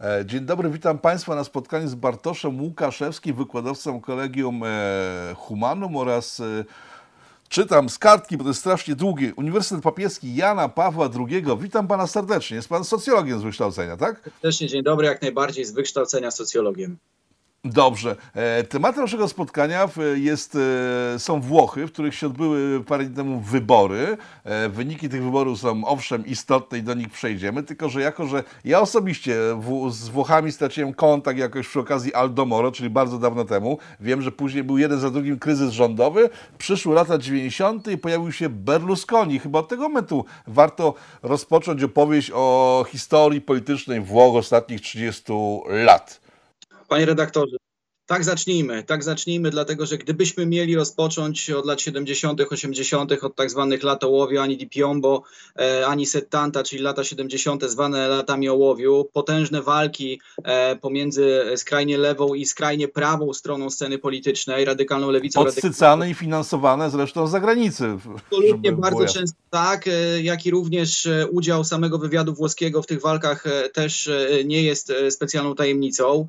E, dzień dobry, witam Państwa na spotkaniu z Bartoszem Łukaszewskim, wykładowcą Kolegium e, Humanum oraz e, czytam z kartki, bo to jest strasznie długi, Uniwersytet Papieski Jana Pawła II. Witam Pana serdecznie. Jest Pan socjologiem z wykształcenia, tak? Serdecznie, dzień dobry, jak najbardziej z wykształcenia socjologiem. Dobrze. E, tematem naszego spotkania jest, e, są Włochy, w których się odbyły parę dni temu wybory. E, wyniki tych wyborów są owszem istotne i do nich przejdziemy, tylko że jako, że ja osobiście z Włochami straciłem kontakt jakoś przy okazji Aldo Moro, czyli bardzo dawno temu. Wiem, że później był jeden za drugim kryzys rządowy. Przyszły lata 90. i pojawił się Berlusconi. Chyba od tego momentu warto rozpocząć opowieść o historii politycznej Włoch ostatnich 30 lat. Panie redaktorze, tak zacznijmy, tak zacznijmy, dlatego że gdybyśmy mieli rozpocząć od lat 70., 80., od tak zwanych lat ołowiu, ani di Piombo, e, ani Settanta, czyli lata 70., zwane latami ołowiu, potężne walki e, pomiędzy skrajnie lewą i skrajnie prawą stroną sceny politycznej, radykalną lewicą. Odsycane i finansowane zresztą z zagranicy. Absolutnie, bardzo często tak, e, jak i również udział samego wywiadu włoskiego w tych walkach też nie jest specjalną tajemnicą,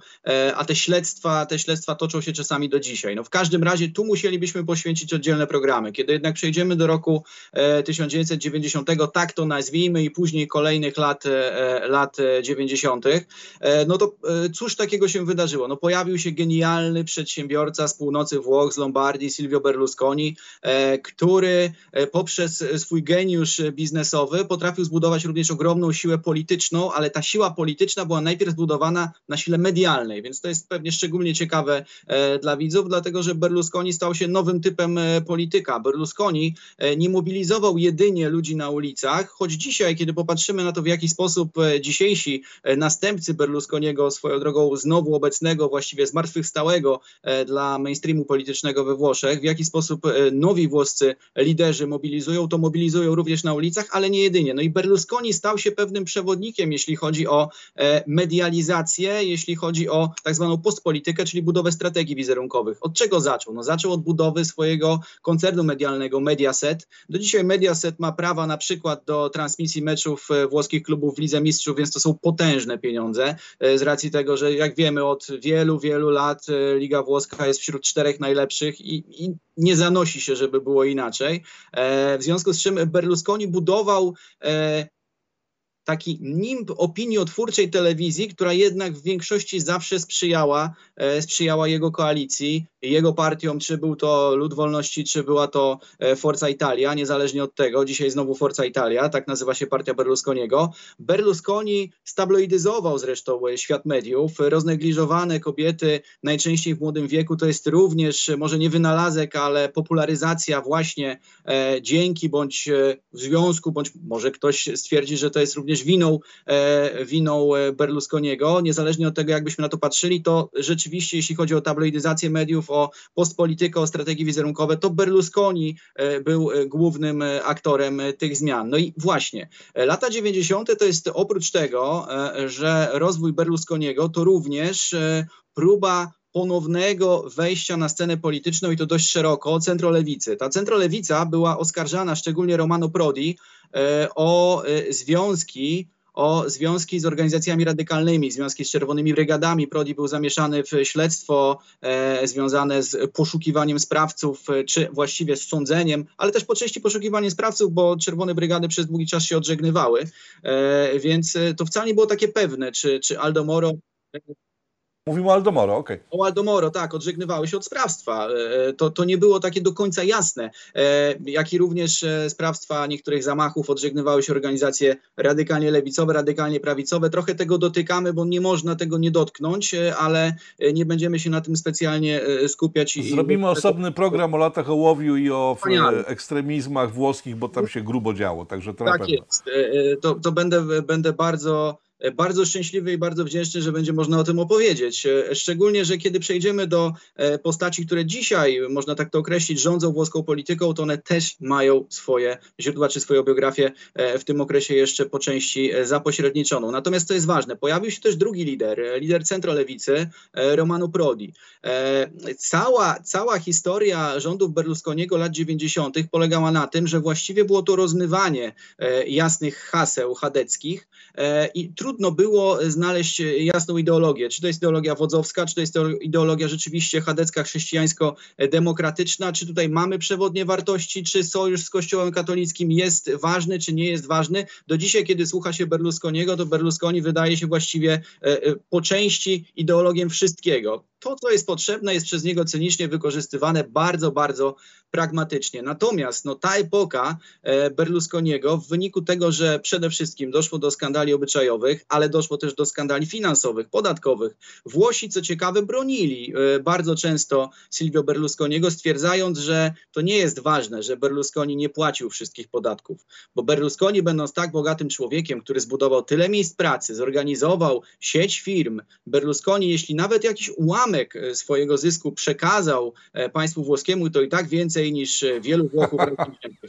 a te śledztwa, te śledztwa śledztwa toczą się czasami do dzisiaj. No w każdym razie tu musielibyśmy poświęcić oddzielne programy. Kiedy jednak przejdziemy do roku e, 1990, tak to nazwijmy, i później kolejnych lat, e, lat 90., e, no to e, cóż takiego się wydarzyło? No pojawił się genialny przedsiębiorca z północy Włoch, z Lombardii, Silvio Berlusconi, e, który e, poprzez swój geniusz biznesowy potrafił zbudować również ogromną siłę polityczną, ale ta siła polityczna była najpierw zbudowana na sile medialnej, więc to jest pewnie szczególnie ciekawe ciekawe e, dla widzów, dlatego że Berlusconi stał się nowym typem e, polityka. Berlusconi e, nie mobilizował jedynie ludzi na ulicach, choć dzisiaj, kiedy popatrzymy na to, w jaki sposób dzisiejsi następcy Berlusconiego, swoją drogą znowu obecnego, właściwie zmartwychwstałego dla mainstreamu politycznego we Włoszech, w jaki sposób nowi włoscy liderzy mobilizują, to mobilizują również na ulicach, ale nie jedynie. No i Berlusconi stał się pewnym przewodnikiem, jeśli chodzi o medializację, jeśli chodzi o tak zwaną postpolitykę, czyli budowę strategii wizerunkowych. Od czego zaczął? No zaczął od budowy swojego koncernu medialnego Mediaset. Do dzisiaj Mediaset ma prawa na przykład do transmisji meczów e, włoskich klubów w Lidze Mistrzów, więc to są potężne pieniądze e, z racji tego, że jak wiemy od wielu, wielu lat e, Liga Włoska jest wśród czterech najlepszych i, i nie zanosi się, żeby było inaczej. W związku z czym Berlusconi budował taki nimb opiniotwórczej telewizji, która jednak w większości zawsze sprzyjała, e, sprzyjała jego koalicji, jego partiom, czy był to Lud Wolności, czy była to e, Forza Italia, niezależnie od tego, dzisiaj znowu Forza Italia, tak nazywa się partia Berlusconiego. Berlusconi stabloidyzował zresztą e, świat mediów, roznegliżowane kobiety najczęściej w młodym wieku, to jest również, może nie wynalazek, ale popularyzacja właśnie dzięki bądź w związku, bądź może ktoś stwierdzi, że to jest również również winą, e, winą e, Berlusconiego. Niezależnie od tego, jakbyśmy na to patrzyli, to rzeczywiście, jeśli chodzi o tabloidyzację mediów, o postpolitykę, o strategie wizerunkowe, to Berlusconi e, był głównym aktorem tych zmian. No i właśnie, lata 90. to jest oprócz tego, że rozwój Berlusconiego to również próba ponownego wejścia na scenę polityczną i to dość szeroko centrolewicy. Ta centrolewica była oskarżana, szczególnie Romano Prodi, e, o e, związki o związki z organizacjami radykalnymi, związki z Czerwonymi Brygadami. Prodi był zamieszany w śledztwo e, związane z poszukiwaniem sprawców, czy właściwie z sądzeniem, ale też po części poszukiwaniem sprawców, bo Czerwone Brygady przez długi czas się odżegnywały, więc to wcale nie było takie pewne, czy, czy Aldo Moro Mówimy o Aldomoro, okej. Okay. O Aldomoro, tak, odżegnywały się od sprawstwa. E, to, to nie było takie do końca jasne. E, jak i również e, sprawstwa niektórych zamachów odżegnywały się organizacje radykalnie lewicowe, radykalnie prawicowe. Trochę tego dotykamy, bo nie można tego nie dotknąć, ale nie będziemy się na tym specjalnie skupiać. Zrobimy i... osobny program o latach ołowiu i o ekstremizmach włoskich, bo tam się grubo działo, także to Tak jest. To, to będę, będę bardzo bardzo szczęśliwy i bardzo wdzięczny, że będzie można o tym opowiedzieć. E, szczególnie, że kiedy przejdziemy do e, postaci, które dzisiaj, można tak to określić, rządzą włoską polityką, to one też mają swoje źródła czy swoją biografię e, w tym okresie jeszcze po części zapośredniczoną. Natomiast to jest ważne, pojawił się też drugi lider, lider centrolewicy, Romano Prodi. Cała, cała historia rządów Berlusconiego lat 90. polegała na tym, że właściwie było to rozmywanie jasnych haseł chadeckich i trudno trudno było znaleźć jasną ideologię. Czy to jest ideologia wodzowska, czy to jest ideologia rzeczywiście chadecka, chrześcijańsko-demokratyczna, czy tutaj mamy przewodnie wartości, czy sojusz z Kościołem katolickim jest ważny, czy nie jest ważny. Do dzisiaj, kiedy słucha się Berlusconiego, to Berlusconi wydaje się właściwie po części ideologiem wszystkiego to, co jest potrzebne, jest przez niego cynicznie wykorzystywane bardzo, bardzo pragmatycznie. Natomiast no, ta epoka e, Berlusconiego, w wyniku tego, że przede wszystkim doszło do skandali obyczajowych, ale doszło też do skandali finansowych, podatkowych, Włosi, co ciekawe, bronili e, bardzo często Silvio Berlusconiego, stwierdzając, że to nie jest ważne, że Berlusconi nie płacił wszystkich podatków, bo Berlusconi, będąc tak bogatym człowiekiem, który zbudował tyle miejsc pracy, zorganizował sieć firm, Berlusconi, jeśli nawet jakiś ułamek e, swojego zysku przekazał państwu włoskiemu, to i tak więcej więcej niż e, wielu Włochów.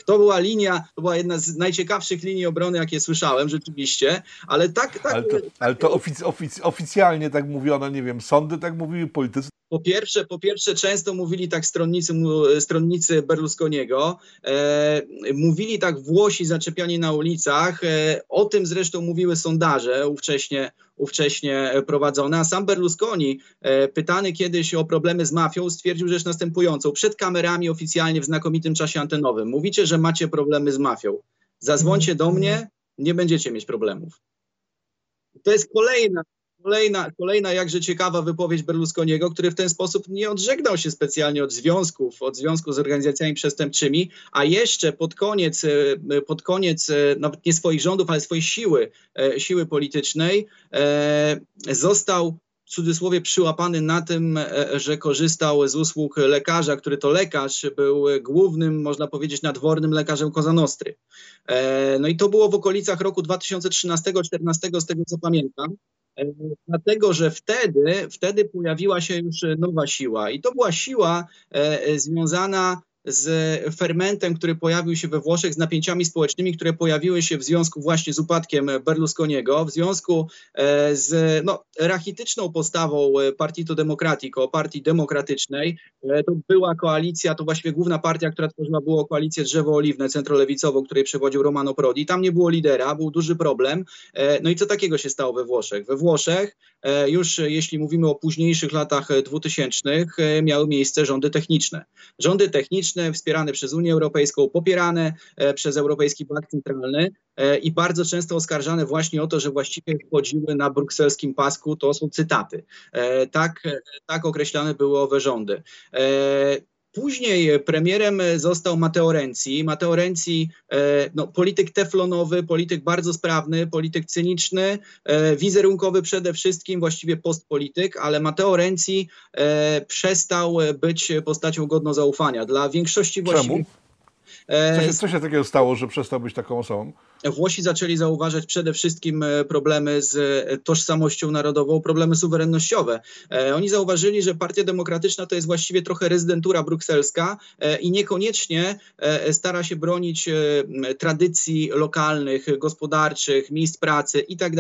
to była linia, to była jedna z najciekawszych linii obrony, jakie słyszałem rzeczywiście, ale tak... tak ale to, ale to ofic, ofic, oficjalnie tak mówiono, nie wiem, sądy tak mówiły, politycy po pierwsze, po pierwsze, często mówili tak stronnicy, stronnicy Berlusconiego, e, mówili tak Włosi zaczepiani na ulicach, e, o tym zresztą mówiły sondaże ówcześnie, ówcześnie prowadzone, a sam Berlusconi, e, pytany kiedyś o problemy z mafią, stwierdził rzecz następującą, przed kamerami oficjalnie w znakomitym czasie antenowym, mówicie, że macie problemy z mafią, zadzwońcie do mnie, nie będziecie mieć problemów. To jest kolejna, Kolejna, kolejna jakże ciekawa wypowiedź Berlusconiego, który w ten sposób nie odżegnał się specjalnie od związków, od związków z organizacjami przestępczymi, a jeszcze pod koniec, e, pod koniec e, nawet nie swoich rządów, ale swojej siły, e, siły politycznej został w cudzysłowie przyłapany na tym, że korzystał z usług lekarza, który to lekarz był głównym, można powiedzieć, nadwornym lekarzem Kozanostry. No i to było w okolicach roku 2013-2014, z tego co pamiętam. E, dlatego że wtedy, wtedy pojawiła się już nowa siła i to była siła e, związana z fermentem, który pojawił się we Włoszech, z napięciami społecznymi, które pojawiły się w związku właśnie z upadkiem Berlusconiego, w związku e, z no, rachityczną postawą Partito Democratico, partii demokratycznej. E, to była koalicja, to właściwie główna partia, która tworzyła było koalicję Drzewo Oliwne, centrolewicową, której przewodził Romano Prodi. Tam nie było lidera, był duży problem. E, no i co takiego się stało we Włoszech? We Włoszech już jeśli mówimy o późniejszych latach dwutysięcznych, miały miejsce rządy techniczne. Rządy techniczne wspierane przez Unię Europejską, popierane e, przez Europejski Bank Centralny e, i bardzo często oskarżane właśnie o to, że właściwie wchodziły na brukselskim pasku, to są cytaty. E, tak, tak określane były owe rządy. Później premierem został Matteo Renzi. Matteo Renzi, no, polityk teflonowy, polityk bardzo sprawny, polityk cyniczny, wizerunkowy przede wszystkim, właściwie postpolityk, ale Matteo Renzi przestał być postacią godną zaufania. Dla większości właściwie... Czemu? Co się, co się takiego stało, że przestał być taką osobą? Włosi zaczęli zauważać przede wszystkim e, problemy z e, tożsamością narodową, problemy suwerennościowe. E, oni zauważyli, że Partia Demokratyczna to jest właściwie trochę rezydentura brukselska i niekoniecznie stara się bronić tradycji lokalnych, gospodarczych, miejsc pracy i tak.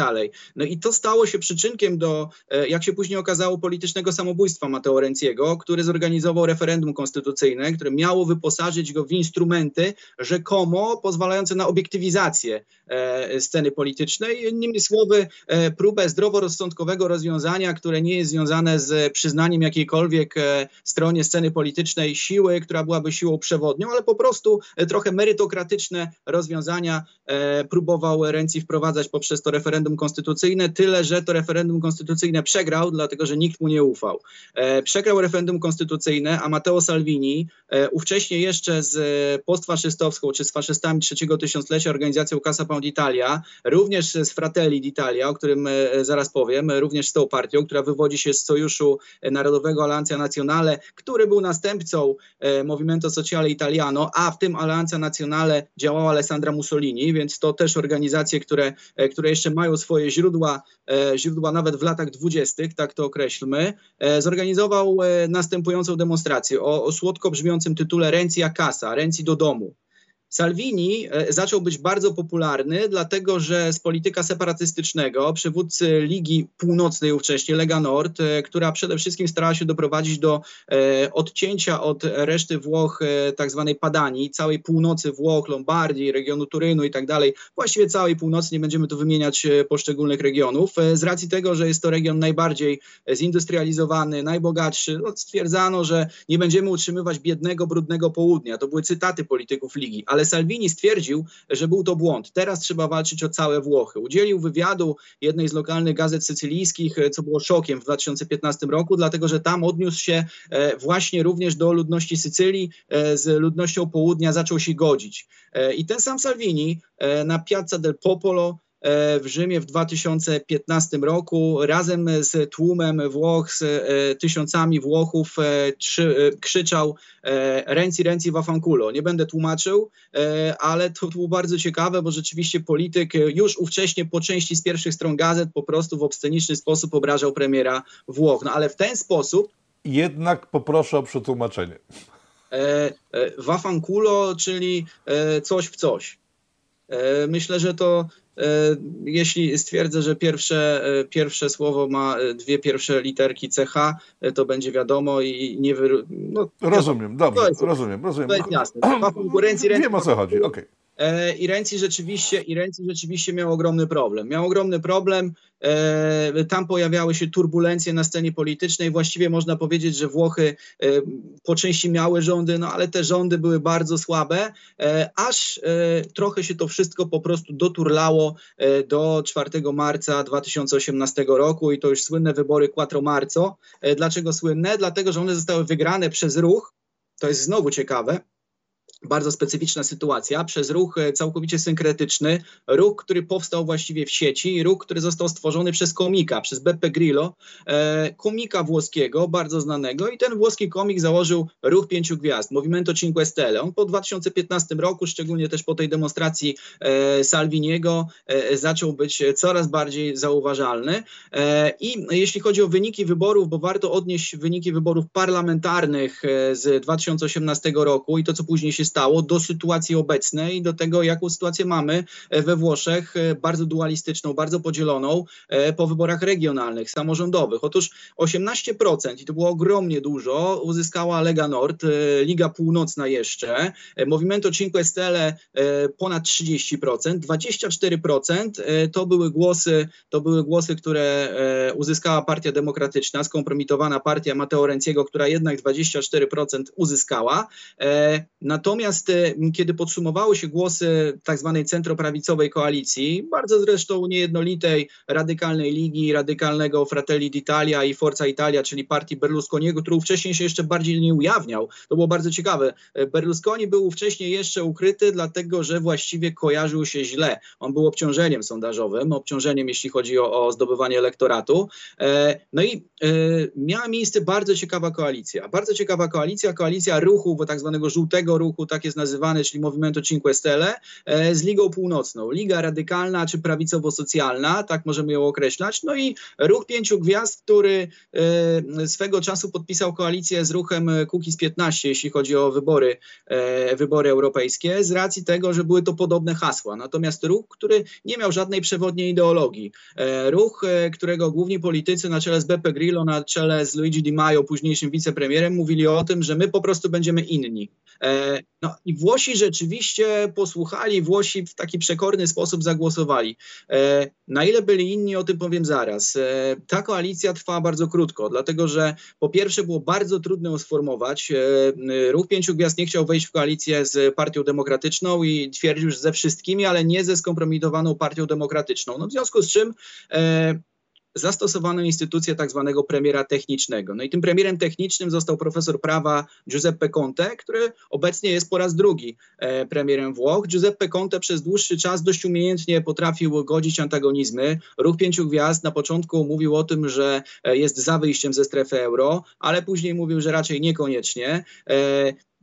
No i to stało się przyczynkiem do, jak się później okazało, politycznego samobójstwa Mateo Renciego, który zorganizował referendum konstytucyjne, które miało wyposażyć go w instrumenty rzekomo pozwalające na obiektywizację E, sceny politycznej. Innymi słowy, e, próbę zdroworozsądkowego rozwiązania, które nie jest związane z przyznaniem jakiejkolwiek e, stronie sceny politycznej siły, która byłaby siłą przewodnią, ale po prostu trochę merytokratyczne rozwiązania próbował Renzi wprowadzać poprzez to referendum konstytucyjne, tyle że to referendum konstytucyjne przegrał, dlatego że nikt mu nie ufał. Przegrał referendum konstytucyjne, a Matteo Salvini, ówcześnie jeszcze z postfaszystowską czy z faszystami trzeciego tysiąclecia organizacją Casa Pound Italia, również z Fratelli d'Italia, o którym e, zaraz powiem, również z tą partią, która wywodzi się z Sojuszu Narodowego Alleanza Nazionale, który był następcą e, Movimento Sociale Italiano, a w tym Alleanza Nazionale działała Alessandra Mussolini, więc to też organizacje, które, e, które jeszcze mają swoje źródła, źródła nawet w latach dwudziestych, tak to określmy, zorganizował następującą demonstrację o, o słodko brzmiącym tytule Renzi a casa, Renzi do domu. Salvini e, zaczął być bardzo popularny, dlatego że z polityka separatystycznego przywódcy Ligi Północnej ówcześnie, Lega Nord, e, która przede wszystkim starała się doprowadzić do e, odcięcia od reszty Włoch tak zwanej Padanii, całej północy Włoch, Lombardii, regionu Turynu i tak dalej, właściwie całej północy, nie będziemy tu wymieniać poszczególnych regionów, z racji tego, że jest to region najbardziej zindustrializowany, najbogatszy, no, stwierdzano, że nie będziemy utrzymywać biednego, brudnego południa. To były cytaty polityków Ligi, ale ale Salvini stwierdził, że był to błąd. Teraz trzeba walczyć o całe Włochy. Udzielił wywiadu jednej z lokalnych gazet sycylijskich, co było szokiem w 2015 roku, dlatego że tam odniósł się e, właśnie również do ludności Sycylii, e, z ludnością południa zaczął się godzić. E, I ten sam Salvini na Piazza del Popolo E, w Rzymie w 2015 roku razem z tłumem Włoch, z e, tysiącami Włochów e, krzyczał Renzi, Renzi Wafankulo. Nie będę tłumaczył, ale to, było bardzo ciekawe, bo rzeczywiście polityk już ówcześnie po części z pierwszych stron gazet po prostu w obsceniczny sposób obrażał premiera Włoch. No ale w ten sposób... Jednak poproszę o przetłumaczenie. Wafankulo, czyli coś w coś. Myślę, że to E, jeśli stwierdzę, że pierwsze, e, pierwsze słowo ma e, dwie pierwsze literki CH, to będzie wiadomo i nie wy... no, Rozumiem, dobrze, rozumiem, rozumiem. To jest jasne. konkurencji Wiem o co chodzi, okej. Okay. I Renzi rzeczywiście, i Renzi rzeczywiście miał ogromny problem. Miał ogromny problem E, tam pojawiały się turbulencje na scenie politycznej. Właściwie można powiedzieć, że Włochy e, po części miały rządy, no ale te rządy były bardzo słabe, e, aż trochę się to wszystko po prostu doturlało do 4 marca 2018 roku i to już słynne wybory 4 marco. Dlaczego słynne? Dlatego, że one zostały wygrane przez ruch. To jest znowu ciekawe bardzo specyficzna sytuacja, przez ruch e, całkowicie synkretyczny, ruch, który powstał właściwie w sieci, ruch, który został stworzony przez komika, przez Beppe Grillo, e, komika włoskiego, bardzo znanego. I ten włoski komik założył ruch pięciu gwiazd, Movimento Cinque Stelle. On po 2015 roku, szczególnie też po tej demonstracji e, Salviniego, e, zaczął być coraz bardziej zauważalny. E, i jeśli chodzi o wyniki wyborów, bo warto odnieść wyniki wyborów parlamentarnych e, z 2018 roku i to, co później się stało do sytuacji obecnej, do tego, jaką sytuację mamy e, we Włoszech, e, bardzo dualistyczną, bardzo podzieloną e, po wyborach regionalnych, samorządowych. Otóż 18%, i to było ogromnie dużo, uzyskała Lega Nord, Liga Północna jeszcze, Movimento Cinque Stelle ponad 30%, 24% to były głosy, to były głosy, które uzyskała Partia Demokratyczna, skompromitowana partia Matteo Renciego, która jednak 24% uzyskała. Natomiast Natomiast e, kiedy podsumowały się głosy tak zwanej centroprawicowej koalicji, bardzo zresztą niejednolitej radykalnej ligi, radykalnego Fratelli d'Italia i Forza Italia, czyli partii Berlusconiego, który wcześniej się jeszcze bardziej nie ujawniał. To było bardzo ciekawe. E, Berlusconi był wcześniej jeszcze ukryty, dlatego że właściwie kojarzył się źle. On był obciążeniem sondażowym, obciążeniem jeśli chodzi o, o zdobywanie elektoratu. E, no i miała miejsce bardzo ciekawa koalicja. Bardzo ciekawa koalicja, koalicja ruchu, bo tak zwanego żółtego ruchu, tak jest nazywany, czyli Movimento Cinque Stelle, e, z Ligą Północną. Liga radykalna czy prawicowo-socjalna, tak możemy ją określać. No i Ruch Pięciu Gwiazd, który e, swego czasu podpisał koalicję z ruchem Kukiz 15, jeśli chodzi o wybory, e, wybory europejskie, z racji tego, że były to podobne hasła. Natomiast ruch, który nie miał żadnej przewodniej ideologii. Ruch, którego główni politycy na czele z Beppe Grillo, na czele z Luigi Di Maio, późniejszym wicepremierem, mówili o tym, że my po prostu będziemy inni. No i Włosi rzeczywiście posłuchali, Włosi w taki przekorny sposób zagłosowali. E, na ile byli inni, o tym powiem zaraz. E, ta koalicja trwała bardzo krótko, dlatego że po pierwsze było bardzo trudno ją sformować. E, Ruch Pięciu Gwiazd nie chciał wejść w koalicję z Partią Demokratyczną i twierdził, że ze wszystkimi, ale nie ze skompromitowaną Partią Demokratyczną. No w związku z czym zastosowano instytucję tak zwanego premiera technicznego. No i tym premierem technicznym został profesor prawa Giuseppe Conte, który obecnie jest po raz drugi e, premierem Włoch. Giuseppe Conte przez dłuższy czas dość umiejętnie potrafił godzić antagonizmy. Ruch Pięciu Gwiazd na początku mówił o tym, że e, jest za wyjściem ze strefy euro, ale później mówił, że raczej niekoniecznie.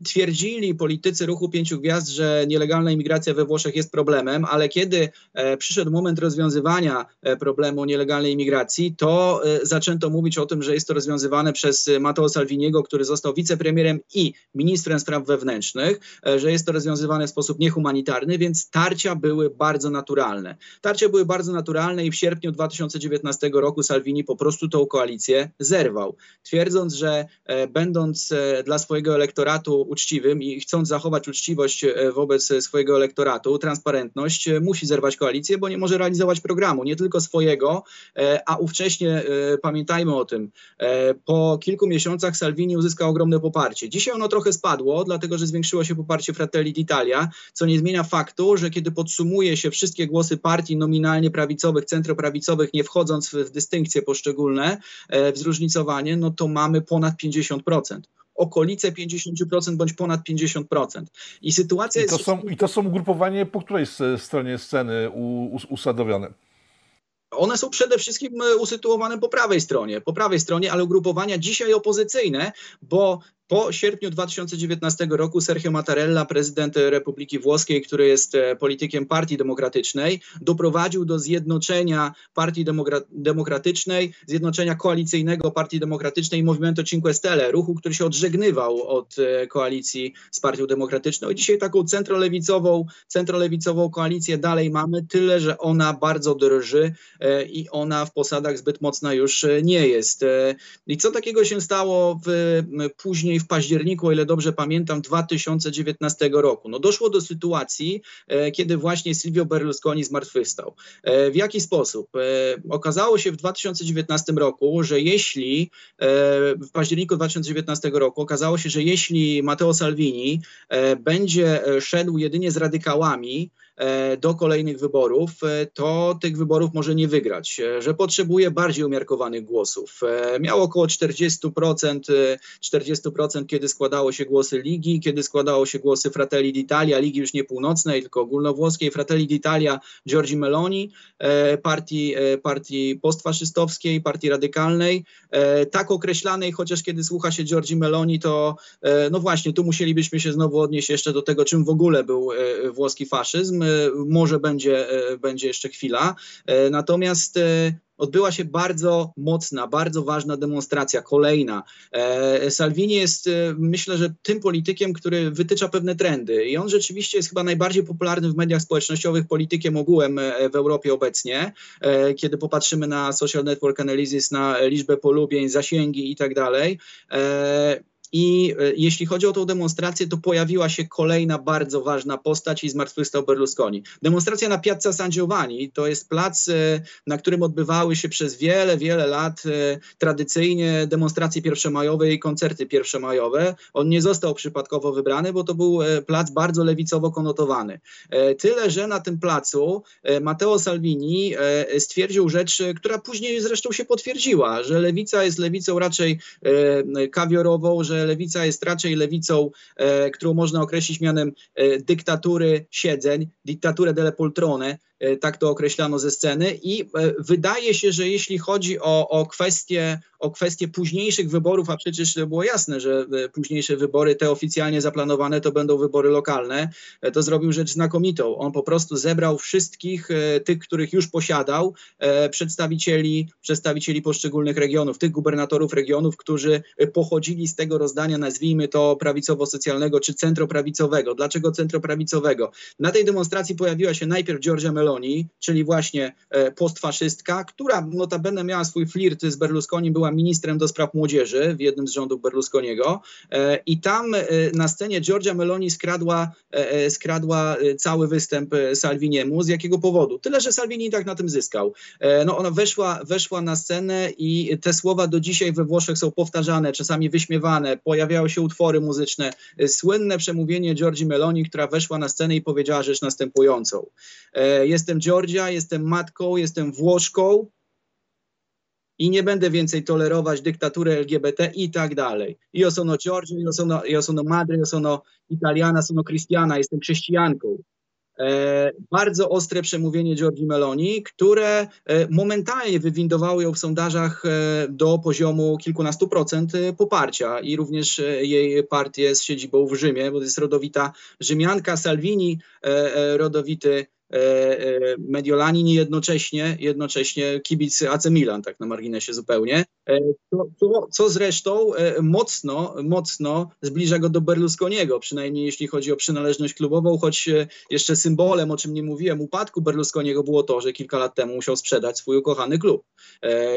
E, twierdzili politycy ruchu pięciu gwiazd, że nielegalna imigracja we Włoszech jest problemem, ale kiedy przyszedł moment rozwiązywania problemu nielegalnej imigracji, to zaczęto mówić o tym, że jest to rozwiązywane przez Matteo Salviniego, który został wicepremierem i ministrem spraw wewnętrznych, że jest to rozwiązywane w sposób niehumanitarny, więc tarcia były bardzo naturalne. Tarcia były bardzo naturalne i w sierpniu 2019 roku Salvini po prostu tą koalicję zerwał, twierdząc, że będąc dla swojego elektoratu uczciwym i chcąc zachować uczciwość e, wobec swojego elektoratu, transparentność, e, musi zerwać koalicję, bo nie może realizować programu, nie tylko swojego, e, a ówcześnie, pamiętajmy o tym, po kilku miesiącach Salvini uzyskał ogromne poparcie. Dzisiaj ono trochę spadło, dlatego że zwiększyło się poparcie Fratelli d'Italia, co nie zmienia faktu, że kiedy podsumuje się wszystkie głosy partii nominalnie prawicowych, centroprawicowych, nie wchodząc w, dystynkcje poszczególne, w zróżnicowanie, no to mamy ponad 50% okolice 50% bądź ponad 50%. I sytuacja I to jest... Są, I to są ugrupowanie po której stronie sceny usadowione? One są przede wszystkim e, usytuowane po prawej stronie, po prawej stronie, ale ugrupowania dzisiaj opozycyjne, bo po sierpniu 2019 roku Sergio Mattarella, prezydent Republiki Włoskiej, który jest e, politykiem Partii Demokratycznej, doprowadził do zjednoczenia Partii Demokratycznej, zjednoczenia koalicyjnego Partii Demokratycznej i Movimento Cinque Stelle, ruchu, który się odżegnywał od e, koalicji z Partią Demokratyczną. I dzisiaj taką centrolewicową, centrolewicową koalicję dalej mamy, tyle że ona bardzo drży e, i ona w posadach zbyt mocna już nie jest. I co takiego się stało w, później w październiku, o ile dobrze pamiętam, 2019 roku. No doszło do sytuacji, e, kiedy właśnie Silvio Berlusconi zmartwychwstał. E, w jaki sposób? E, okazało się w 2019 roku, że jeśli w październiku 2019 roku okazało się, że jeśli Matteo Salvini będzie szedł jedynie z radykałami, do kolejnych wyborów, e, to tych wyborów może nie wygrać, e, że potrzebuje bardziej umiarkowanych głosów. Miał około 40%, 40% kiedy składało się głosy Ligi, kiedy składało się głosy Fratelli d'Italia, Ligi już nie północnej, tylko ogólnowłoskiej, Fratelli d'Italia, Giorgi Meloni, partii, partii postfaszystowskiej, partii radykalnej, tak określanej, chociaż kiedy słucha się Giorgi Meloni, to no właśnie, tu musielibyśmy się znowu odnieść jeszcze do tego, czym w ogóle był włoski faszyzm. Może będzie, e, będzie jeszcze chwila. E, natomiast e, odbyła się bardzo mocna, bardzo ważna demonstracja, kolejna. Salvini jest, myślę, że tym politykiem, który wytycza pewne trendy i on rzeczywiście jest chyba najbardziej popularnym w mediach społecznościowych politykiem ogółem w Europie obecnie. Kiedy popatrzymy na social network analysis, na liczbę polubień, zasięgi i tak dalej. I e, jeśli chodzi o tą demonstrację, to pojawiła się kolejna bardzo ważna postać i zmartwychwstał Berlusconi. Demonstracja na Piazza San Giovanni to jest plac, e, na którym odbywały się przez wiele, wiele lat e, tradycyjnie demonstracje pierwszomajowe i koncerty pierwszomajowe. On nie został przypadkowo wybrany, bo to był plac bardzo lewicowo konotowany. Tyle, że na tym placu Matteo Salvini stwierdził rzecz, która później zresztą się potwierdziła, że lewica jest lewicą raczej kawiorową, że lewica jest raczej lewicą, e, którą można określić mianem e, dyktatury siedzeń, diktaturę delle poltrone, tak to określano ze sceny i e, wydaje się, że jeśli chodzi o, o, kwestie, o kwestie późniejszych wyborów, a przecież było jasne, że e, późniejsze wybory, te oficjalnie zaplanowane, to będą wybory lokalne, to zrobił rzecz znakomitą. On po prostu zebrał wszystkich tych, których już posiadał, przedstawicieli, przedstawicieli poszczególnych regionów, tych gubernatorów regionów, którzy pochodzili z tego rozdania, nazwijmy to prawicowo-socjalnego czy centroprawicowego. Dlaczego centroprawicowego? Na tej demonstracji pojawiła się najpierw Giorgia Meloni, Meloni, czyli właśnie e, postfaszystka, która notabene miała swój flirt z Berlusconi, była ministrem do spraw młodzieży w jednym z rządów Berlusconiego e, i tam e, na scenie Giorgia Meloni skradła, skradła cały występ Salviniemu. Z jakiego powodu? Tyle, że Salvini tak na tym zyskał. No ona weszła, weszła na scenę i te słowa do dzisiaj we Włoszech są powtarzane, czasami wyśmiewane, pojawiały się utwory muzyczne. Słynne przemówienie Giorgi Meloni, która weszła na scenę i powiedziała rzecz następującą. Jest jestem Georgia, jestem matką, jestem Włoszką i nie będę więcej tolerować dyktatury LGBT i tak dalej. Io sono Giorgio, io sono, io sono madre, io sono italiana, sono cristiana, jestem chrześcijanką. E, bardzo ostre przemówienie Giorgi Meloni, które e, momentalnie wywindowało ją w sondażach e, do poziomu kilkunastu procent poparcia i również jej partię z siedzibą w Rzymie, bo to jest rodowita Rzymianka, Salvini, rodowity E, e, Mediolanin jednocześnie, jednocześnie kibic AC Milan, tak na marginesie zupełnie, e, co, co zresztą mocno, mocno zbliża go do Berlusconiego, przynajmniej jeśli chodzi o przynależność klubową, choć jeszcze symbolem, o czym nie mówiłem, upadku Berlusconiego było to, że kilka lat temu musiał sprzedać swój ukochany klub,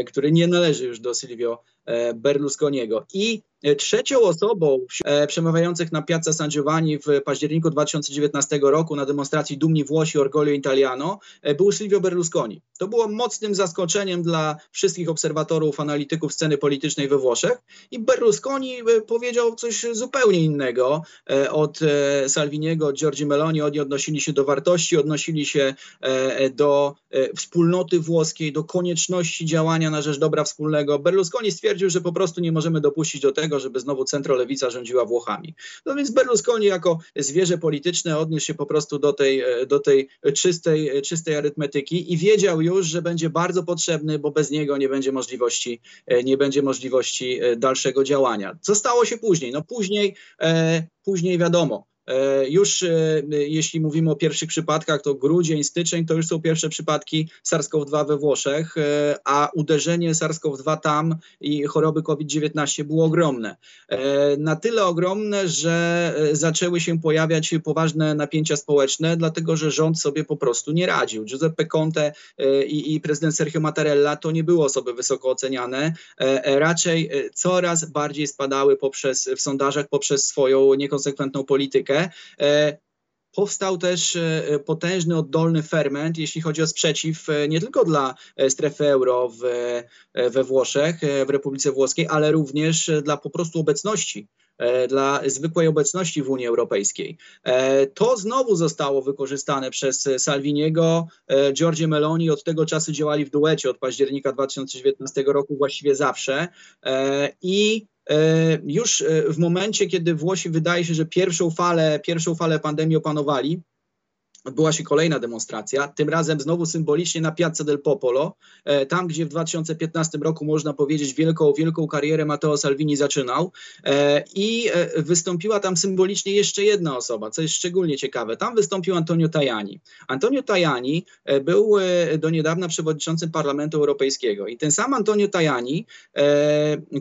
który nie należy już do Silvio Berlusconiego. I Trzecią osobą przemawiających na Piazza San Giovanni w październiku 2019 roku na demonstracji Dumni Włosi Orgoglio Italiano e, był Silvio Berlusconi. To było mocnym zaskoczeniem dla wszystkich obserwatorów, analityków sceny politycznej we Włoszech i Berlusconi e, powiedział coś zupełnie innego e, od Salviniego, od Giorgi Meloni. Oni odnosili się do wartości, odnosili się do wspólnoty włoskiej, do konieczności działania na rzecz dobra wspólnego. Berlusconi stwierdził, że po prostu nie możemy dopuścić do tego, żeby znowu centrolewica rządziła Włochami. No więc Berlusconi jako zwierzę polityczne odniósł się po prostu do tej, do tej czystej, czystej arytmetyki i wiedział już, że będzie bardzo potrzebny, bo bez niego nie będzie możliwości, nie będzie możliwości dalszego działania. Co stało się później? No później, e, później wiadomo, E, już e, jeśli mówimy o pierwszych przypadkach, to grudzień, styczeń to już są pierwsze przypadki SARS-CoV-2 we Włoszech, e, a uderzenie SARS-CoV-2 tam i choroby COVID-19 było ogromne. Na tyle ogromne, że zaczęły się pojawiać poważne napięcia społeczne, dlatego że rząd sobie po prostu nie radził. Giuseppe Conte i, i prezydent Sergio Mattarella to nie były osoby wysoko oceniane, raczej coraz bardziej spadały poprzez, w sondażach poprzez swoją niekonsekwentną politykę. E, powstał też e, potężny, oddolny ferment, jeśli chodzi o sprzeciw e, nie tylko dla strefy euro w, we Włoszech, w Republice Włoskiej, ale również dla po prostu obecności dla zwykłej obecności w Unii Europejskiej. To znowu zostało wykorzystane przez Salviniego. Giorgio Meloni od tego czasu działali w duecie od października 2019 roku właściwie zawsze i E, już e, w momencie, kiedy Włosi wydaje się, że pierwszą falę, pierwszą falę pandemii opanowali, odbyła się kolejna demonstracja, tym razem znowu symbolicznie na Piazza del Popolo, e, tam gdzie w 2015 roku można powiedzieć wielką, wielką karierę Matteo Salvini zaczynał e, i e, wystąpiła tam symbolicznie jeszcze jedna osoba, co jest szczególnie ciekawe. Tam wystąpił Antonio Tajani. Antonio Tajani był do niedawna przewodniczącym Parlamentu Europejskiego i ten sam Antonio Tajani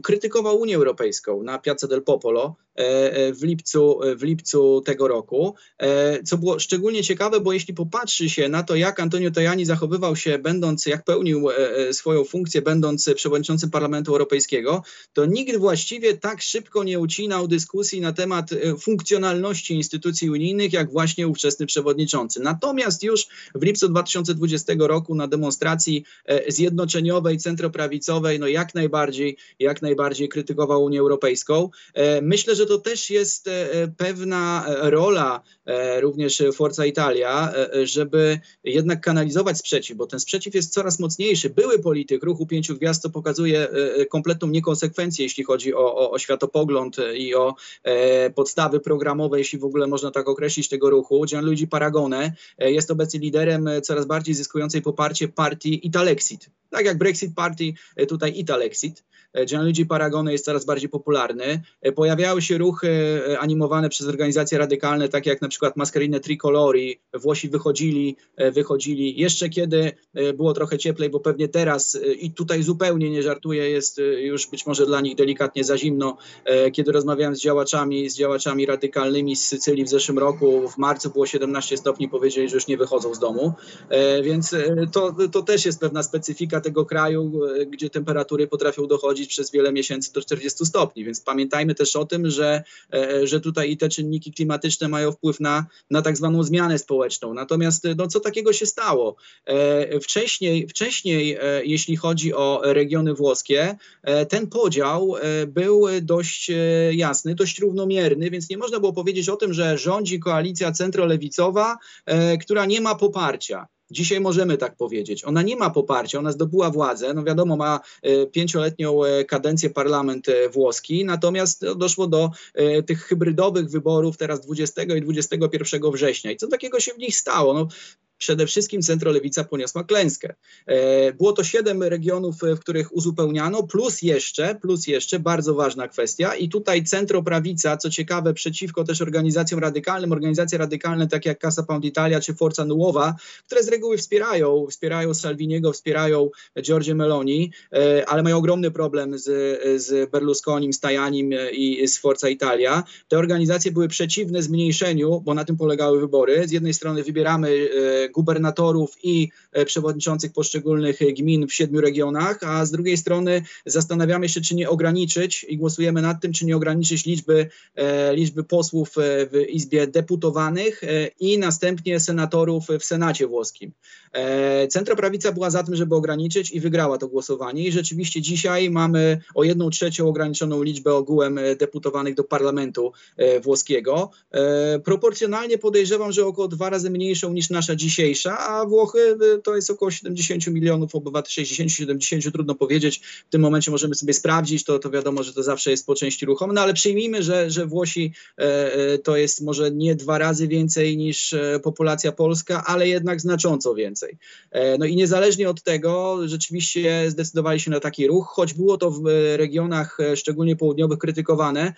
krytykował Unię Europejską na Piazza del Popolo w lipcu, w lipcu tego roku, co było szczególnie ciekawe, bo jeśli popatrzy się na to, jak Antonio Tajani zachowywał się, będąc, jak pełnił e, e, swoją funkcję, będąc przewodniczącym Parlamentu Europejskiego, to nikt właściwie tak szybko nie ucinał dyskusji na temat e, funkcjonalności instytucji unijnych, jak właśnie ówczesny przewodniczący. Natomiast już w lipcu 2020 roku na demonstracji zjednoczeniowej, centroprawicowej, no jak najbardziej, jak najbardziej krytykował Unię Europejską. Myślę, że to też jest pewna rola również Forza Italia, E, e, żeby jednak kanalizować sprzeciw, bo ten sprzeciw jest coraz mocniejszy. Były polityk ruchu pięciu gwiazd, to pokazuje e, kompletną niekonsekwencję, jeśli chodzi o, o, o światopogląd i o e, podstawy programowe, jeśli w ogóle można tak określić tego ruchu. Gianluigi Paragone jest obecnie liderem coraz bardziej zyskującej poparcie partii Italexit. Tak jak Brexit Party, tutaj Italexit. Gianluigi Paragone jest coraz bardziej popularny. Pojawiały się ruchy animowane przez organizacje radykalne, takie jak na przykład Mascherine Tricolori, Włosi wychodzili, e, wychodzili jeszcze kiedy e, było trochę cieplej, bo pewnie teraz e, i tutaj zupełnie nie żartuję, jest już być może dla nich delikatnie za zimno. Kiedy rozmawiałem z działaczami, z działaczami radykalnymi z Sycylii w zeszłym roku, w marcu było 17 stopni, powiedzieli, że już nie wychodzą z domu. Więc to, to też jest pewna specyfika tego kraju, gdzie temperatury potrafią dochodzić przez wiele miesięcy do 40 stopni. Więc pamiętajmy też o tym, że, że tutaj i te czynniki klimatyczne mają wpływ na, na tak zwaną zmianę społeczną. Natomiast no, co takiego się stało? E, wcześniej, wcześniej, e, jeśli chodzi o regiony włoskie, e, ten podział był dość jasny, dość równomierny, więc nie można było powiedzieć o tym, że rządzi koalicja centrolewicowa, która nie ma poparcia. Dzisiaj możemy tak powiedzieć. Ona nie ma poparcia, ona zdobyła władzę, no wiadomo, ma e, pięcioletnią e, kadencję parlament e, włoski, natomiast no, doszło do tych hybrydowych wyborów teraz 20 i 21 września. I co takiego się w nich stało? No, przede wszystkim centrolewica poniosła klęskę. E, było to siedem regionów, e, w których uzupełniano, plus jeszcze, plus jeszcze bardzo ważna kwestia i tutaj centroprawica, co ciekawe, przeciwko też organizacjom radykalnym, organizacje radykalne takie jak Casa Pound Italia czy Forza Nuova, które z reguły wspierają, wspierają Salviniego, wspierają Giorgio Meloni, e, ale mają ogromny problem z, z Berlusconim, z Tajanim i z Forza Italia. Te organizacje były przeciwne zmniejszeniu, bo na tym polegały wybory. Z jednej strony wybieramy gubernatorów i e, przewodniczących poszczególnych gmin w siedmiu regionach, a z drugiej strony zastanawiamy się, czy nie ograniczyć i głosujemy nad tym, czy nie ograniczyć liczby, e, liczby posłów e, w Izbie Deputowanych i następnie senatorów w Senacie włoskim. Centroprawica była za tym, żeby ograniczyć i wygrała to głosowanie i rzeczywiście dzisiaj mamy o jedną trzecią ograniczoną liczbę ogółem deputowanych do parlamentu włoskiego. Proporcjonalnie podejrzewam, że około dwa razy mniejszą niż nasza dzisiaj dzisiejsza, a Włochy y, to jest około 70 milionów obywateli, 60-70, trudno powiedzieć. W tym momencie możemy sobie sprawdzić, to, to wiadomo, że to zawsze jest po części ruchome, no ale przyjmijmy, że, że Włosi e, e, to jest może nie dwa razy więcej niż e, populacja polska, ale jednak znacząco więcej. No i niezależnie od tego, rzeczywiście zdecydowali się na taki ruch, choć było to w regionach szczególnie południowych krytykowane,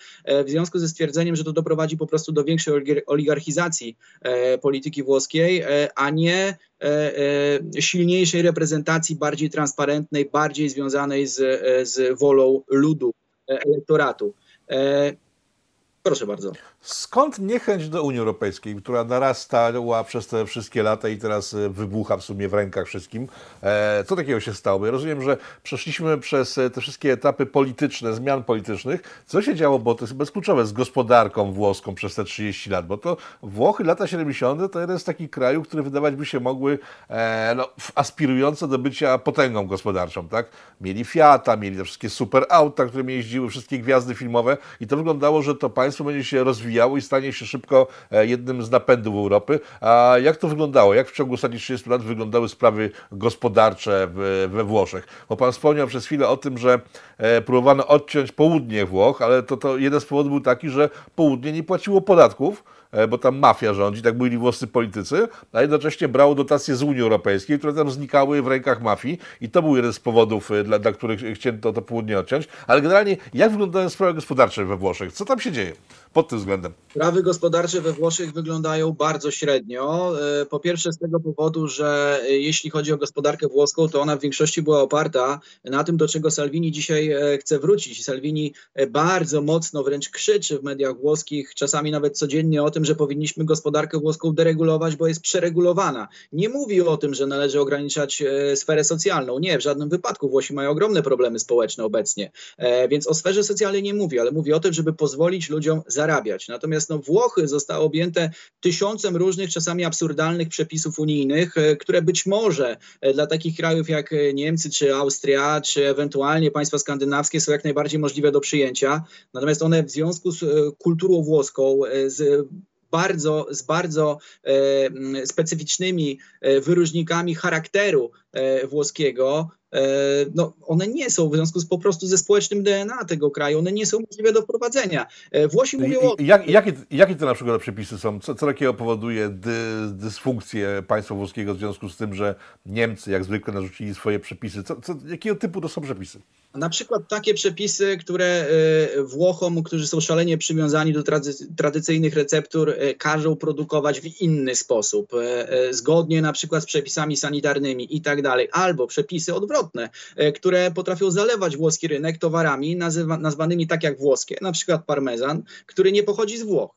w związku ze stwierdzeniem, że to doprowadzi po prostu do większej oligarchizacji polityki włoskiej, a nie e, e, silniejszej reprezentacji, bardziej transparentnej, bardziej związanej z, e, z wolą ludu, elektoratu. Proszę bardzo. Skąd niechęć do Unii Europejskiej, która narastała przez te wszystkie lata i teraz e, wybucha w sumie w rękach wszystkim? E, co takiego się stało? Ja rozumiem, że przeszliśmy przez e, te wszystkie etapy polityczne, zmian politycznych. Co się działo, bo to jest bezkluczowe, z gospodarką włoską przez te 30 lat? Bo to Włochy, lata 70. to jeden z takich krajów, które wydawać by się mogły no, aspirujące do bycia potęgą gospodarczą. tak? Mieli Fiata, mieli te wszystkie super auta, którymi jeździły wszystkie gwiazdy filmowe i to wyglądało, że to państwo będzie się rozwijało i stanie się szybko e, jednym z napędów Europy. A jak to wyglądało? Jak w ciągu ostatnich 30 lat wyglądały sprawy gospodarcze we Włoszech? Bo Pan wspomniał przez chwilę o tym, że e, próbowano odciąć południe Włoch, ale to, to jeden z powodów był taki, że południe nie płaciło podatków, bo tam mafia rządzi, tak byli włoscy politycy, a jednocześnie brało dotacje z Unii Europejskiej, które tam znikały w rękach mafii i to był jeden z powodów, e, dla, dla których chciano to południe odciąć. Ale generalnie, jak wyglądają sprawy gospodarcze we Włoszech? Co tam się dzieje pod tym względem? Sprawy gospodarcze we Włoszech wyglądają bardzo średnio. E, po pierwsze z tego powodu, że jeśli chodzi o gospodarkę włoską, to ona w większości była oparta na tym, do czego Salvini dzisiaj chce wrócić. Salvini bardzo mocno wręcz krzyczy w mediach włoskich, czasami nawet codziennie o tym, tym, że powinniśmy gospodarkę włoską deregulować, bo jest przeregulowana. Nie mówi o tym, że należy ograniczać e, sferę socjalną. Nie, w żadnym wypadku. Włosi mają ogromne problemy społeczne obecnie, e, więc o sferze socjalnej nie mówi, ale mówi o tym, żeby pozwolić ludziom zarabiać. Natomiast no, Włochy zostały objęte tysiącem różnych, czasami absurdalnych przepisów unijnych, e, które być może dla takich krajów jak Niemcy, czy Austria, czy ewentualnie państwa skandynawskie są jak najbardziej możliwe do przyjęcia. Natomiast one w związku z kulturą włoską, z bardzo, z bardzo e, specyficznymi e, wyróżnikami charakteru e, włoskiego, no, one nie są w związku z po prostu ze społecznym DNA tego kraju, one nie są możliwe do wprowadzenia. E, Włosi mówią o... Jak, jakie, jakie to na przykład przepisy są? Co, co takiego powoduje dy, dysfunkcję państwa włoskiego w związku z tym, że Niemcy jak zwykle narzucili swoje przepisy? Co, co, jakiego typu to są przepisy? Na przykład takie przepisy, które e, Włochom, którzy są szalenie przywiązani do tradycyjnych receptur, e, każą produkować w inny sposób, e, zgodnie na przykład z przepisami sanitarnymi i tak dalej, albo przepisy odwrotne, które potrafią zalewać włoski rynek towarami nazywa, nazwanymi tak jak włoskie, na przykład parmezan, który nie pochodzi z Włoch.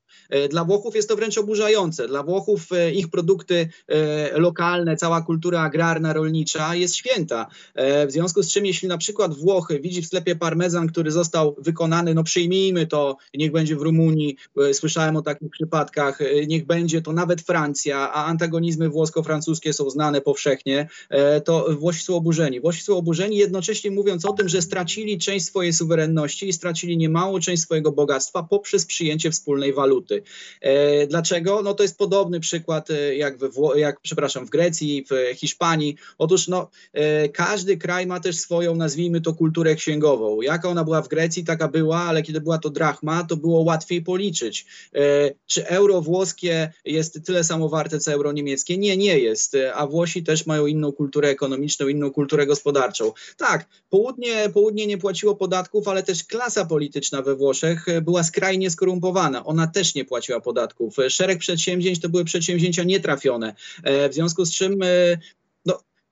Dla Włochów jest to wręcz oburzające. Dla Włochów ich produkty lokalne, cała kultura agrarna, rolnicza jest święta. W związku z czym, jeśli na przykład Włoch Włochy, widzi w sklepie parmezan, który został wykonany, no przyjmijmy to, niech będzie w Rumunii, e, słyszałem o takich przypadkach, e, niech będzie to nawet Francja, a antagonizmy włosko-francuskie są znane powszechnie, to Włosi są oburzeni. Włosi są oburzeni jednocześnie mówiąc o tym, że stracili część swojej suwerenności i stracili niemałą część swojego bogactwa poprzez przyjęcie wspólnej waluty. Dlaczego? No to jest podobny przykład jak, we jak przepraszam, w Grecji, w Hiszpanii. Otóż no, każdy kraj ma też swoją, nazwijmy to, kulturę księgową. Jaka ona była w Grecji, taka była, ale kiedy była to drachma, to było łatwiej policzyć. E, czy euro włoskie jest tyle samo warte, co euro niemieckie? Nie, nie jest. A Włosi też mają inną kulturę ekonomiczną, inną kulturę gospodarczą. Tak, południe, południe nie płaciło podatków, ale też klasa polityczna we Włoszech była skrajnie skorumpowana. Ona też nie płaciła podatków. Szereg przedsięwzięć to były przedsięwzięcia nietrafione. E, w związku z czym e,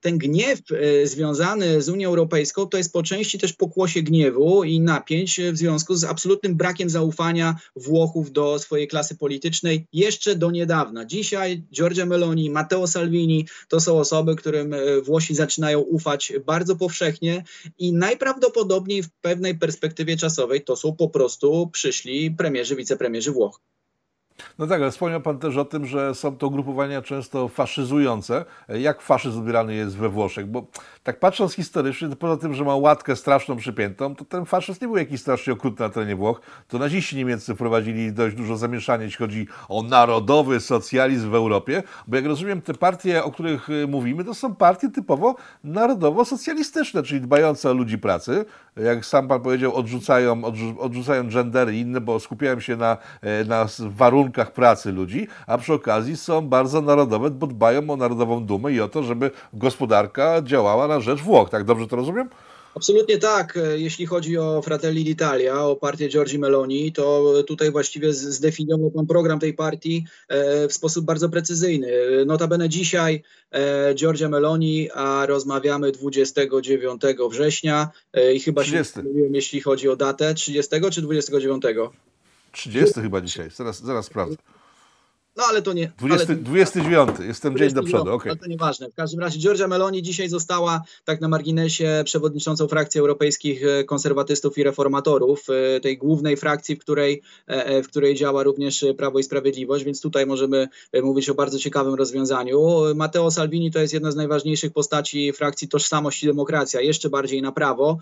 ten gniew e, związany z Unią Europejską to jest po części też pokłosie gniewu i napięć w związku z absolutnym brakiem zaufania Włochów do swojej klasy politycznej jeszcze do niedawna. Dzisiaj Giorgia Meloni, Matteo Salvini to są osoby, którym e, Włosi zaczynają ufać bardzo powszechnie i najprawdopodobniej w pewnej perspektywie czasowej to są po prostu przyszli premierzy, wicepremierzy Włoch. No tak, ale wspomniał Pan też o tym, że są to ugrupowania często faszyzujące. Jak faszyzm odbierany jest we Włoszech? Bo tak patrząc historycznie, to poza tym, że ma łatkę straszną przypiętą, to ten faszyzm nie był jakiś strasznie okrutny na terenie Włoch. To naziści niemieccy wprowadzili dość dużo zamieszania, jeśli chodzi o narodowy socjalizm w Europie. Bo jak rozumiem, te partie, o których y, mówimy, to są partie typowo narodowo-socjalistyczne, czyli dbające o ludzi pracy. Jak sam Pan powiedział, odrzucają, odrzucają gendery i inne, bo skupiają się na, e, na warunkach, warunkach pracy ludzi, a przy okazji są bardzo narodowe, bo dbają o narodową dumę i o to, żeby gospodarka działała na rzecz Włoch. Tak dobrze to rozumiem? Absolutnie tak. Jeśli chodzi o Fratelli d'Italia, o partię Giorgi Meloni, to tutaj właściwie zdefiniował pan program tej partii e, w sposób bardzo precyzyjny. Notabene dzisiaj e, Giorgia Meloni, a rozmawiamy 29 września e, i chyba 30. się jeśli chodzi o datę, 30 czy 29? 30 chyba dzisiaj, zaraz, zaraz sprawdzę. No ale to nie. 20, ale, 29, jestem 29, dzień do przodu, okej. Okay. to nieważne. W każdym razie Giorgia Meloni dzisiaj została, tak na marginesie, przewodniczącą frakcji europejskich e, konserwatystów i reformatorów, e, tej głównej frakcji, w której, e, w której działa również Prawo i Sprawiedliwość, więc tutaj możemy mówić o bardzo ciekawym rozwiązaniu. Matteo Salvini to jest jedna z najważniejszych postaci frakcji Tożsamość i Demokracja, jeszcze bardziej na prawo,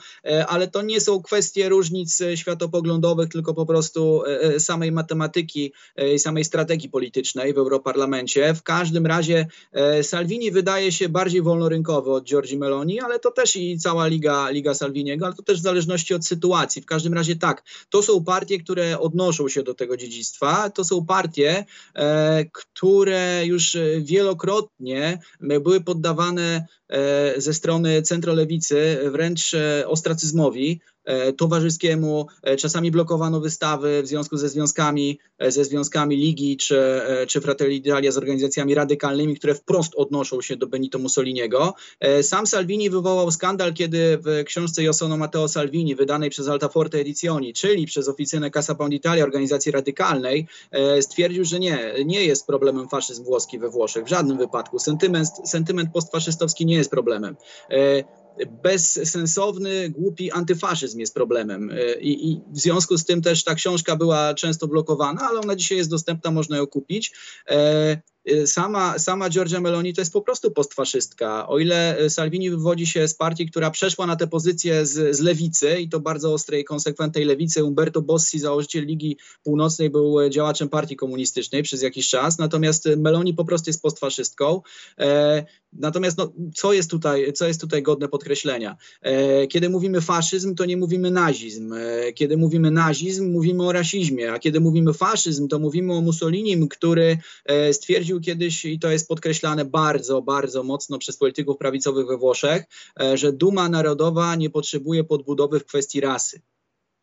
ale to nie są kwestie różnic światopoglądowych, tylko po prostu samej matematyki i samej strategii politycznej politycznej w Europarlamencie. W każdym razie e, Salvini wydaje się bardziej wolnorynkowy od Giorgi Meloni, ale to też i cała Liga, Liga Salviniego, ale to też w zależności od sytuacji. W każdym razie tak, to są partie, które odnoszą się do tego dziedzictwa. To są partie, e, które już wielokrotnie były poddawane e, ze strony centrolewicy wręcz ostracyzmowi. E, towarzyskiemu, e, czasami blokowano wystawy w związku ze związkami, e, ze związkami Ligi czy, czy Fratelli d'Italia z organizacjami radykalnymi, które wprost odnoszą się do Benito Mussoliniego. Sam Salvini wywołał skandal, kiedy w książce Josono Matteo Salvini, wydanej przez Altaforte Edizioni, czyli przez oficynę Casa Pound Italia, organizacji radykalnej, stwierdził, że nie, nie jest problemem faszyzm włoski we Włoszech, w żadnym wypadku. Sentyment, sentyment postfaszystowski nie jest problemem bezsensowny, głupi antyfaszyzm jest problemem. E, I, I, w związku z tym też ta książka była często blokowana, ale ona dzisiaj jest dostępna, można ją kupić. Y, sama, sama Giorgia Meloni to jest po prostu postfaszystka. O ile y, Salvini wywodzi się z partii, która przeszła na tę pozycję z, z lewicy i to bardzo ostrej, konsekwentnej lewicy. Umberto Bossi, założyciel Ligi Północnej, był y, działaczem partii komunistycznej przez jakiś czas, natomiast Meloni po prostu jest postfaszystką. E, natomiast no, co, jest tutaj, co jest tutaj godne podkreślenia? E, kiedy mówimy faszyzm, to nie mówimy nazizm. E, kiedy mówimy nazizm, mówimy o rasizmie, a kiedy mówimy faszyzm, to mówimy o Mussolinim, który e, stwierdził, kiedyś, i to jest podkreślane bardzo, bardzo mocno przez polityków prawicowych we Włoszech, e, że duma narodowa nie potrzebuje podbudowy w kwestii rasy.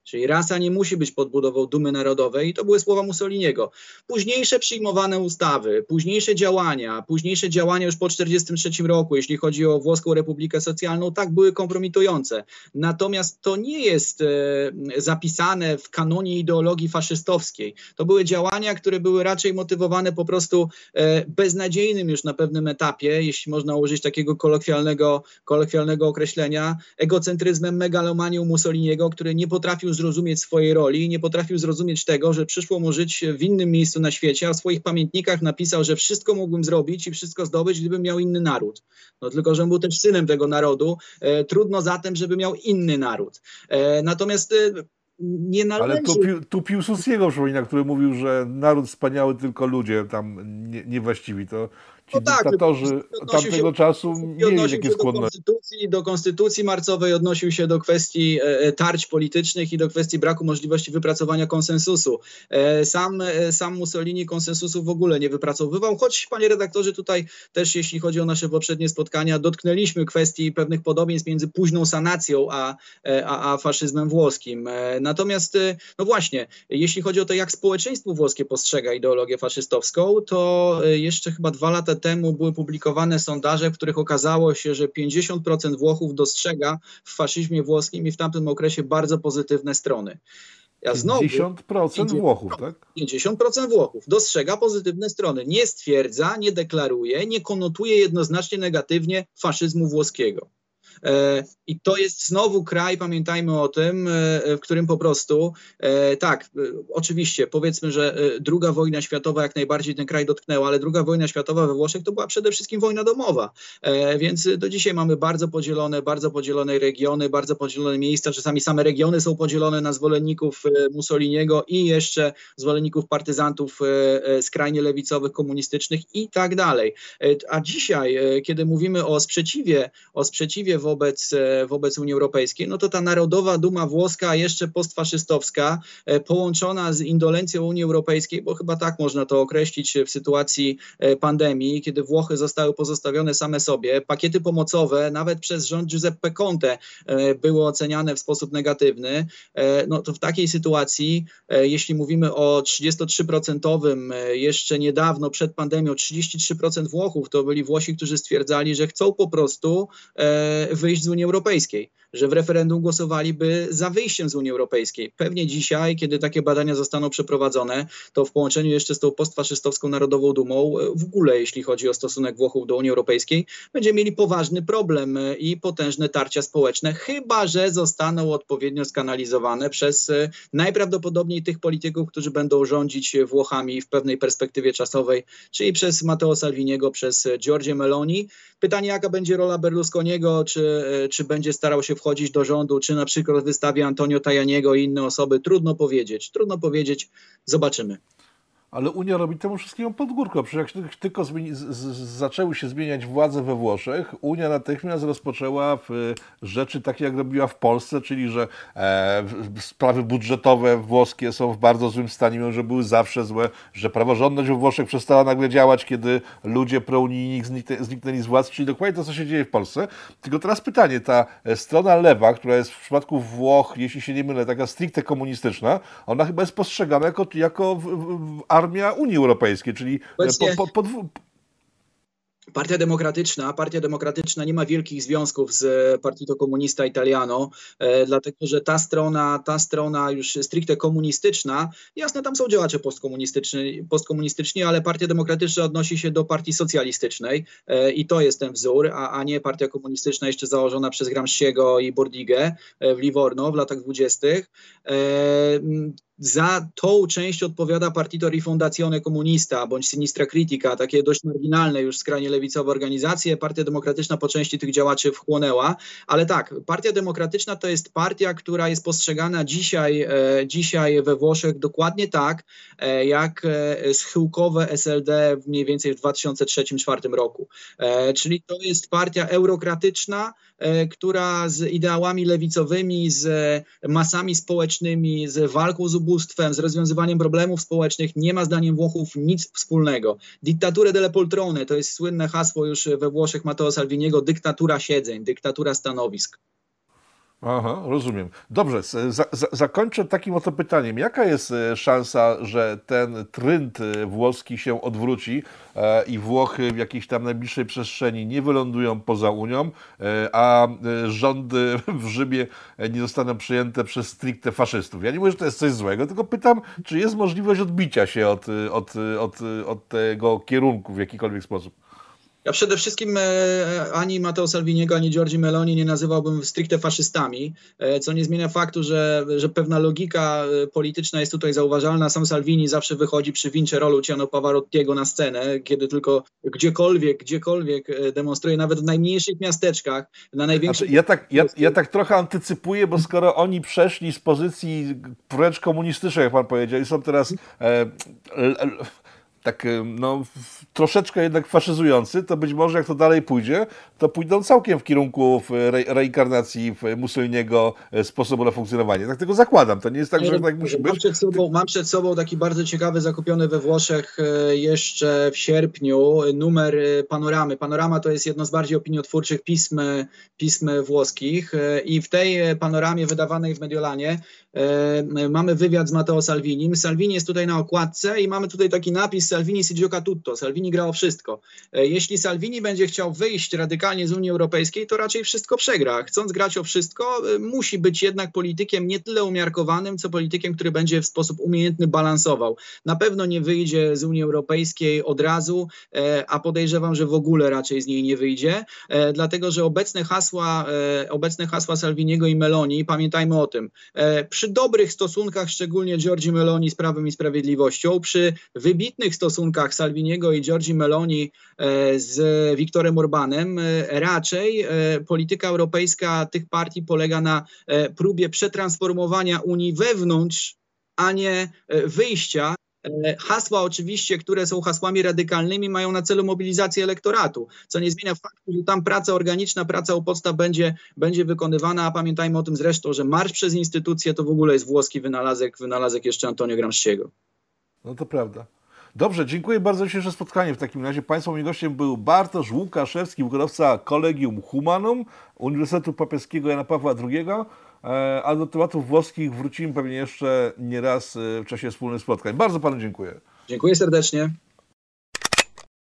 Czyli rasa nie musi być podbudową dumy narodowej i to były słowa Mussoliniego. Późniejsze przyjmowane ustawy, późniejsze działania, późniejsze działania już po 1943 roku, jeśli chodzi o Włoską Republikę Socjalną, tak były kompromitujące. Natomiast to nie jest e, zapisane w kanonie ideologii faszystowskiej. To były działania, które były raczej motywowane po prostu e, beznadziejnym już na pewnym etapie, jeśli można użyć takiego kolokwialnego, kolokwialnego określenia, egocentryzmem, megalomanią Mussoliniego, który nie potrafił zrozumieć swojej roli, nie potrafił zrozumieć tego, że przyszło mu żyć w innym miejscu na świecie, a w swoich pamiętnikach napisał, że wszystko mógłbym zrobić i wszystko zdobyć, gdybym miał inny naród. No tylko, że był też synem tego narodu. E, trudno zatem, żeby miał inny naród. E, natomiast e, nie należy... Ale tu, tu Piłsudskiego przypomina, który mówił, że naród wspaniały, tylko ludzie tam nie, niewłaściwi. To ci no tak, dyktatorzy tamtego się, czasu mieli takie skłonności. Do konstytucji, do konstytucji marcowej odnosił się do kwestii e, e, tarć politycznych i do kwestii braku możliwości wypracowania konsensusu. E, sam, sam Mussolini konsensusu w ogóle nie wypracowywał, choć panie redaktorze tutaj też jeśli chodzi o nasze poprzednie spotkania, dotknęliśmy kwestii pewnych podobieństw między późną sanacją a, a, a faszyzmem włoskim. Natomiast, no właśnie, jeśli chodzi o to, jak społeczeństwo włoskie postrzega ideologię faszystowską, to jeszcze chyba dwa lata temu były publikowane sondaże, w których okazało się, że 50% Włochów dostrzega w faszyzmie włoskim i w tamtym okresie bardzo pozytywne strony. Ja znowu, 50% Włochów, tak? 50% Włochów dostrzega pozytywne strony. Nie stwierdza, nie deklaruje, nie konotuje jednoznacznie negatywnie faszyzmu włoskiego. E, I to jest znowu kraj, pamiętajmy o tym, e, w którym po prostu, e, tak, oczywiście, powiedzmy, że druga wojna światowa jak najbardziej ten kraj dotknęła, ale druga wojna światowa we Włoszech to była przede wszystkim wojna domowa. Więc do dzisiaj mamy bardzo podzielone, bardzo podzielone regiony, bardzo podzielone miejsca. Czasami same regiony są podzielone na zwolenników Mussoliniego i jeszcze zwolenników partyzantów skrajnie lewicowych, komunistycznych i tak dalej. A dzisiaj, kiedy mówimy o sprzeciwie, o sprzeciwie wobec, e, wobec Unii Europejskiej, no to ta narodowa duma włoska, jeszcze postfaszystowska, e, połączona z indolencją Unii Europejskiej, bo chyba tak można to określić w sytuacji e, pandemii, kiedy Włochy zostały pozostawione same sobie, pakiety pomocowe nawet przez rząd Giuseppe Conte były oceniane w sposób negatywny, no to w takiej sytuacji, jeśli mówimy o 33% jeszcze niedawno przed pandemią, 33% Włochów to byli Włosi, którzy stwierdzali, że chcą po prostu wyjść z Unii Europejskiej, że w referendum głosowaliby za wyjściem z Unii Europejskiej. Pewnie dzisiaj, kiedy takie badania zostaną przeprowadzone, to w połączeniu jeszcze z tą postfaszystowską Narodową Dumą, w ogóle jeśli chodzi o stosunek Włochów do Unii Europejskiej, będziemy mieli poważny problem i potężne tarcia społeczne, chyba że zostaną odpowiednio skanalizowane przez e, najprawdopodobniej tych polityków, którzy będą rządzić Włochami w pewnej perspektywie czasowej, czyli przez Matteo Salviniego, przez Giorgio Meloni. Pytanie, jaka będzie rola Berlusconiego, czy, e, czy będzie starał się wchodzić do rządu, czy na przykład wystawi Antonio Tajaniego i inne osoby. Trudno powiedzieć, trudno powiedzieć, zobaczymy. Ale Unia robi temu wszystkiemu pod górką. Przecież jak tylko zmieni, z, z, zaczęły się zmieniać władze we Włoszech, Unia natychmiast rozpoczęła w, rzeczy takie, jak robiła w Polsce, czyli że e, sprawy budżetowe włoskie są w bardzo złym stanie, mimo że były zawsze złe, że praworządność we Włoszech przestała nagle działać, kiedy ludzie prounijni zniknęli z władz, czyli dokładnie to, co się dzieje w Polsce. Tylko teraz pytanie, ta e, strona lewa, która jest w przypadku Włoch, jeśli się nie mylę, taka stricte komunistyczna, ona chyba jest postrzegana jako, jako w, w, armia Unii Europejskiej, czyli po, po, po, Partia Demokratyczna, Partia Demokratyczna nie ma wielkich związków z Partito Comunista Italiano, e, dlatego że ta strona, ta strona już stricte komunistyczna, jasne, tam są działacze postkomunistyczni, postkomunistyczni ale Partia Demokratyczna odnosi się do partii socjalistycznej e, i to jest ten wzór, a, a nie Partia Komunistyczna jeszcze założona przez Gramsciego i Bordigę e, w Livorno w latach dwudziestych. Za tą część odpowiada Partito Rifondazione Comunista bądź Sinistra Critica, takie dość marginalne już skrajnie lewicowe organizacje. Partia Demokratyczna po części tych działaczy wchłonęła, ale tak, Partia Demokratyczna to jest partia, która jest postrzegana dzisiaj, e, dzisiaj we Włoszech dokładnie tak, e, jak e, schyłkowe SLD mniej więcej w 2003-2004 roku. E, czyli to jest partia eurokratyczna, która z ideałami lewicowymi, z masami społecznymi, z walką z ubóstwem, z rozwiązywaniem problemów społecznych nie ma zdaniem Włochów nic wspólnego. Dittature delle poltrone to jest słynne hasło już we Włoszech Matteo Salviniego, dyktatura siedzeń, dyktatura stanowisk. Aha, rozumiem. Dobrze, za, za, zakończę takim oto pytaniem. Jaka jest e, szansa, że ten trend e, włoski się odwróci e, i Włochy w jakiejś tam najbliższej przestrzeni nie wylądują poza Unią, e, a e, rządy w Rzymie nie zostaną przyjęte przez stricte faszystów? Ja nie mówię, że to jest coś złego, tylko pytam, czy jest możliwość odbicia się od, od, od, od tego kierunku w jakikolwiek sposób? Ja przede wszystkim e, ani Matteo Salviniego, ani Giorgi Meloni nie nazywałbym stricte faszystami, e, co nie zmienia faktu, że, że pewna logika e, polityczna jest tutaj zauważalna. Sam Salvini zawsze wychodzi przy wincie rolu Luciano Pavarottiego na scenę, kiedy tylko gdziekolwiek, gdziekolwiek demonstruje, nawet w najmniejszych miasteczkach, na największych... Znaczy, ja, tak, ja, ja tak trochę antycypuję, bo skoro oni przeszli z pozycji wręcz komunistycznej, jak pan powiedział, i są teraz... E, tak no, troszeczkę jednak faszyzujący, to być może jak to dalej pójdzie, to pójdą całkiem w kierunku re reinkarnacji Mussoliniego e, sposobu na funkcjonowanie. Tak tego zakładam. To nie jest tak, że tak musi być. Mam przed, sobą, mam przed sobą taki bardzo ciekawy, zakupiony we Włoszech e, jeszcze w sierpniu numer e, Panoramy. Panorama to jest jedno z bardziej opiniotwórczych pism, pism włoskich i w tej panoramie wydawanej w Mediolanie mamy wywiad z Matteo Salvinim. Salvini jest tutaj na okładce i mamy tutaj taki napis Salvini si gioca tutto. Salvini gra o wszystko. E, jeśli Salvini będzie chciał wyjść radykalnie z Unii Europejskiej, to raczej wszystko przegra. Chcąc grać o wszystko, e, musi być jednak politykiem nie tyle umiarkowanym, co politykiem, który będzie w sposób umiejętny balansował. Na pewno nie wyjdzie z Unii Europejskiej od razu, e, a podejrzewam, że w ogóle raczej z niej nie wyjdzie, dlatego że obecne hasła, obecne hasła Salviniego i Meloni, pamiętajmy o tym, przy dobrych stosunkach, szczególnie Giorgi Meloni z Prawem i Sprawiedliwością, przy wybitnych stosunkach, Salviniego i Giorgi Meloni e, z Viktorem Orbanem, e, raczej e, polityka europejska tych partii polega na próbie przetransformowania Unii wewnątrz, a nie wyjścia Hasła oczywiście, które są hasłami radykalnymi, mają na celu mobilizację elektoratu, co nie zmienia faktu, że tam praca organiczna, praca u podstaw będzie, będzie wykonywana, a pamiętajmy o tym zresztą, że marsz przez instytucje to w ogóle jest włoski wynalazek, wynalazek jeszcze Antonio Gramsciego. No to prawda. Dobrze, dziękuję bardzo za dzisiejsze spotkanie. W takim razie Państwa moim gościem był Bartosz Łukaszewski, wykładowca Kolegium Humanum Uniwersytetu Papieskiego Jana Pawła II. E, a do tematów włoskich wrócimy pewnie jeszcze nie raz e, w czasie wspólnych spotkań. Bardzo Panu dziękuję. Dziękuję serdecznie.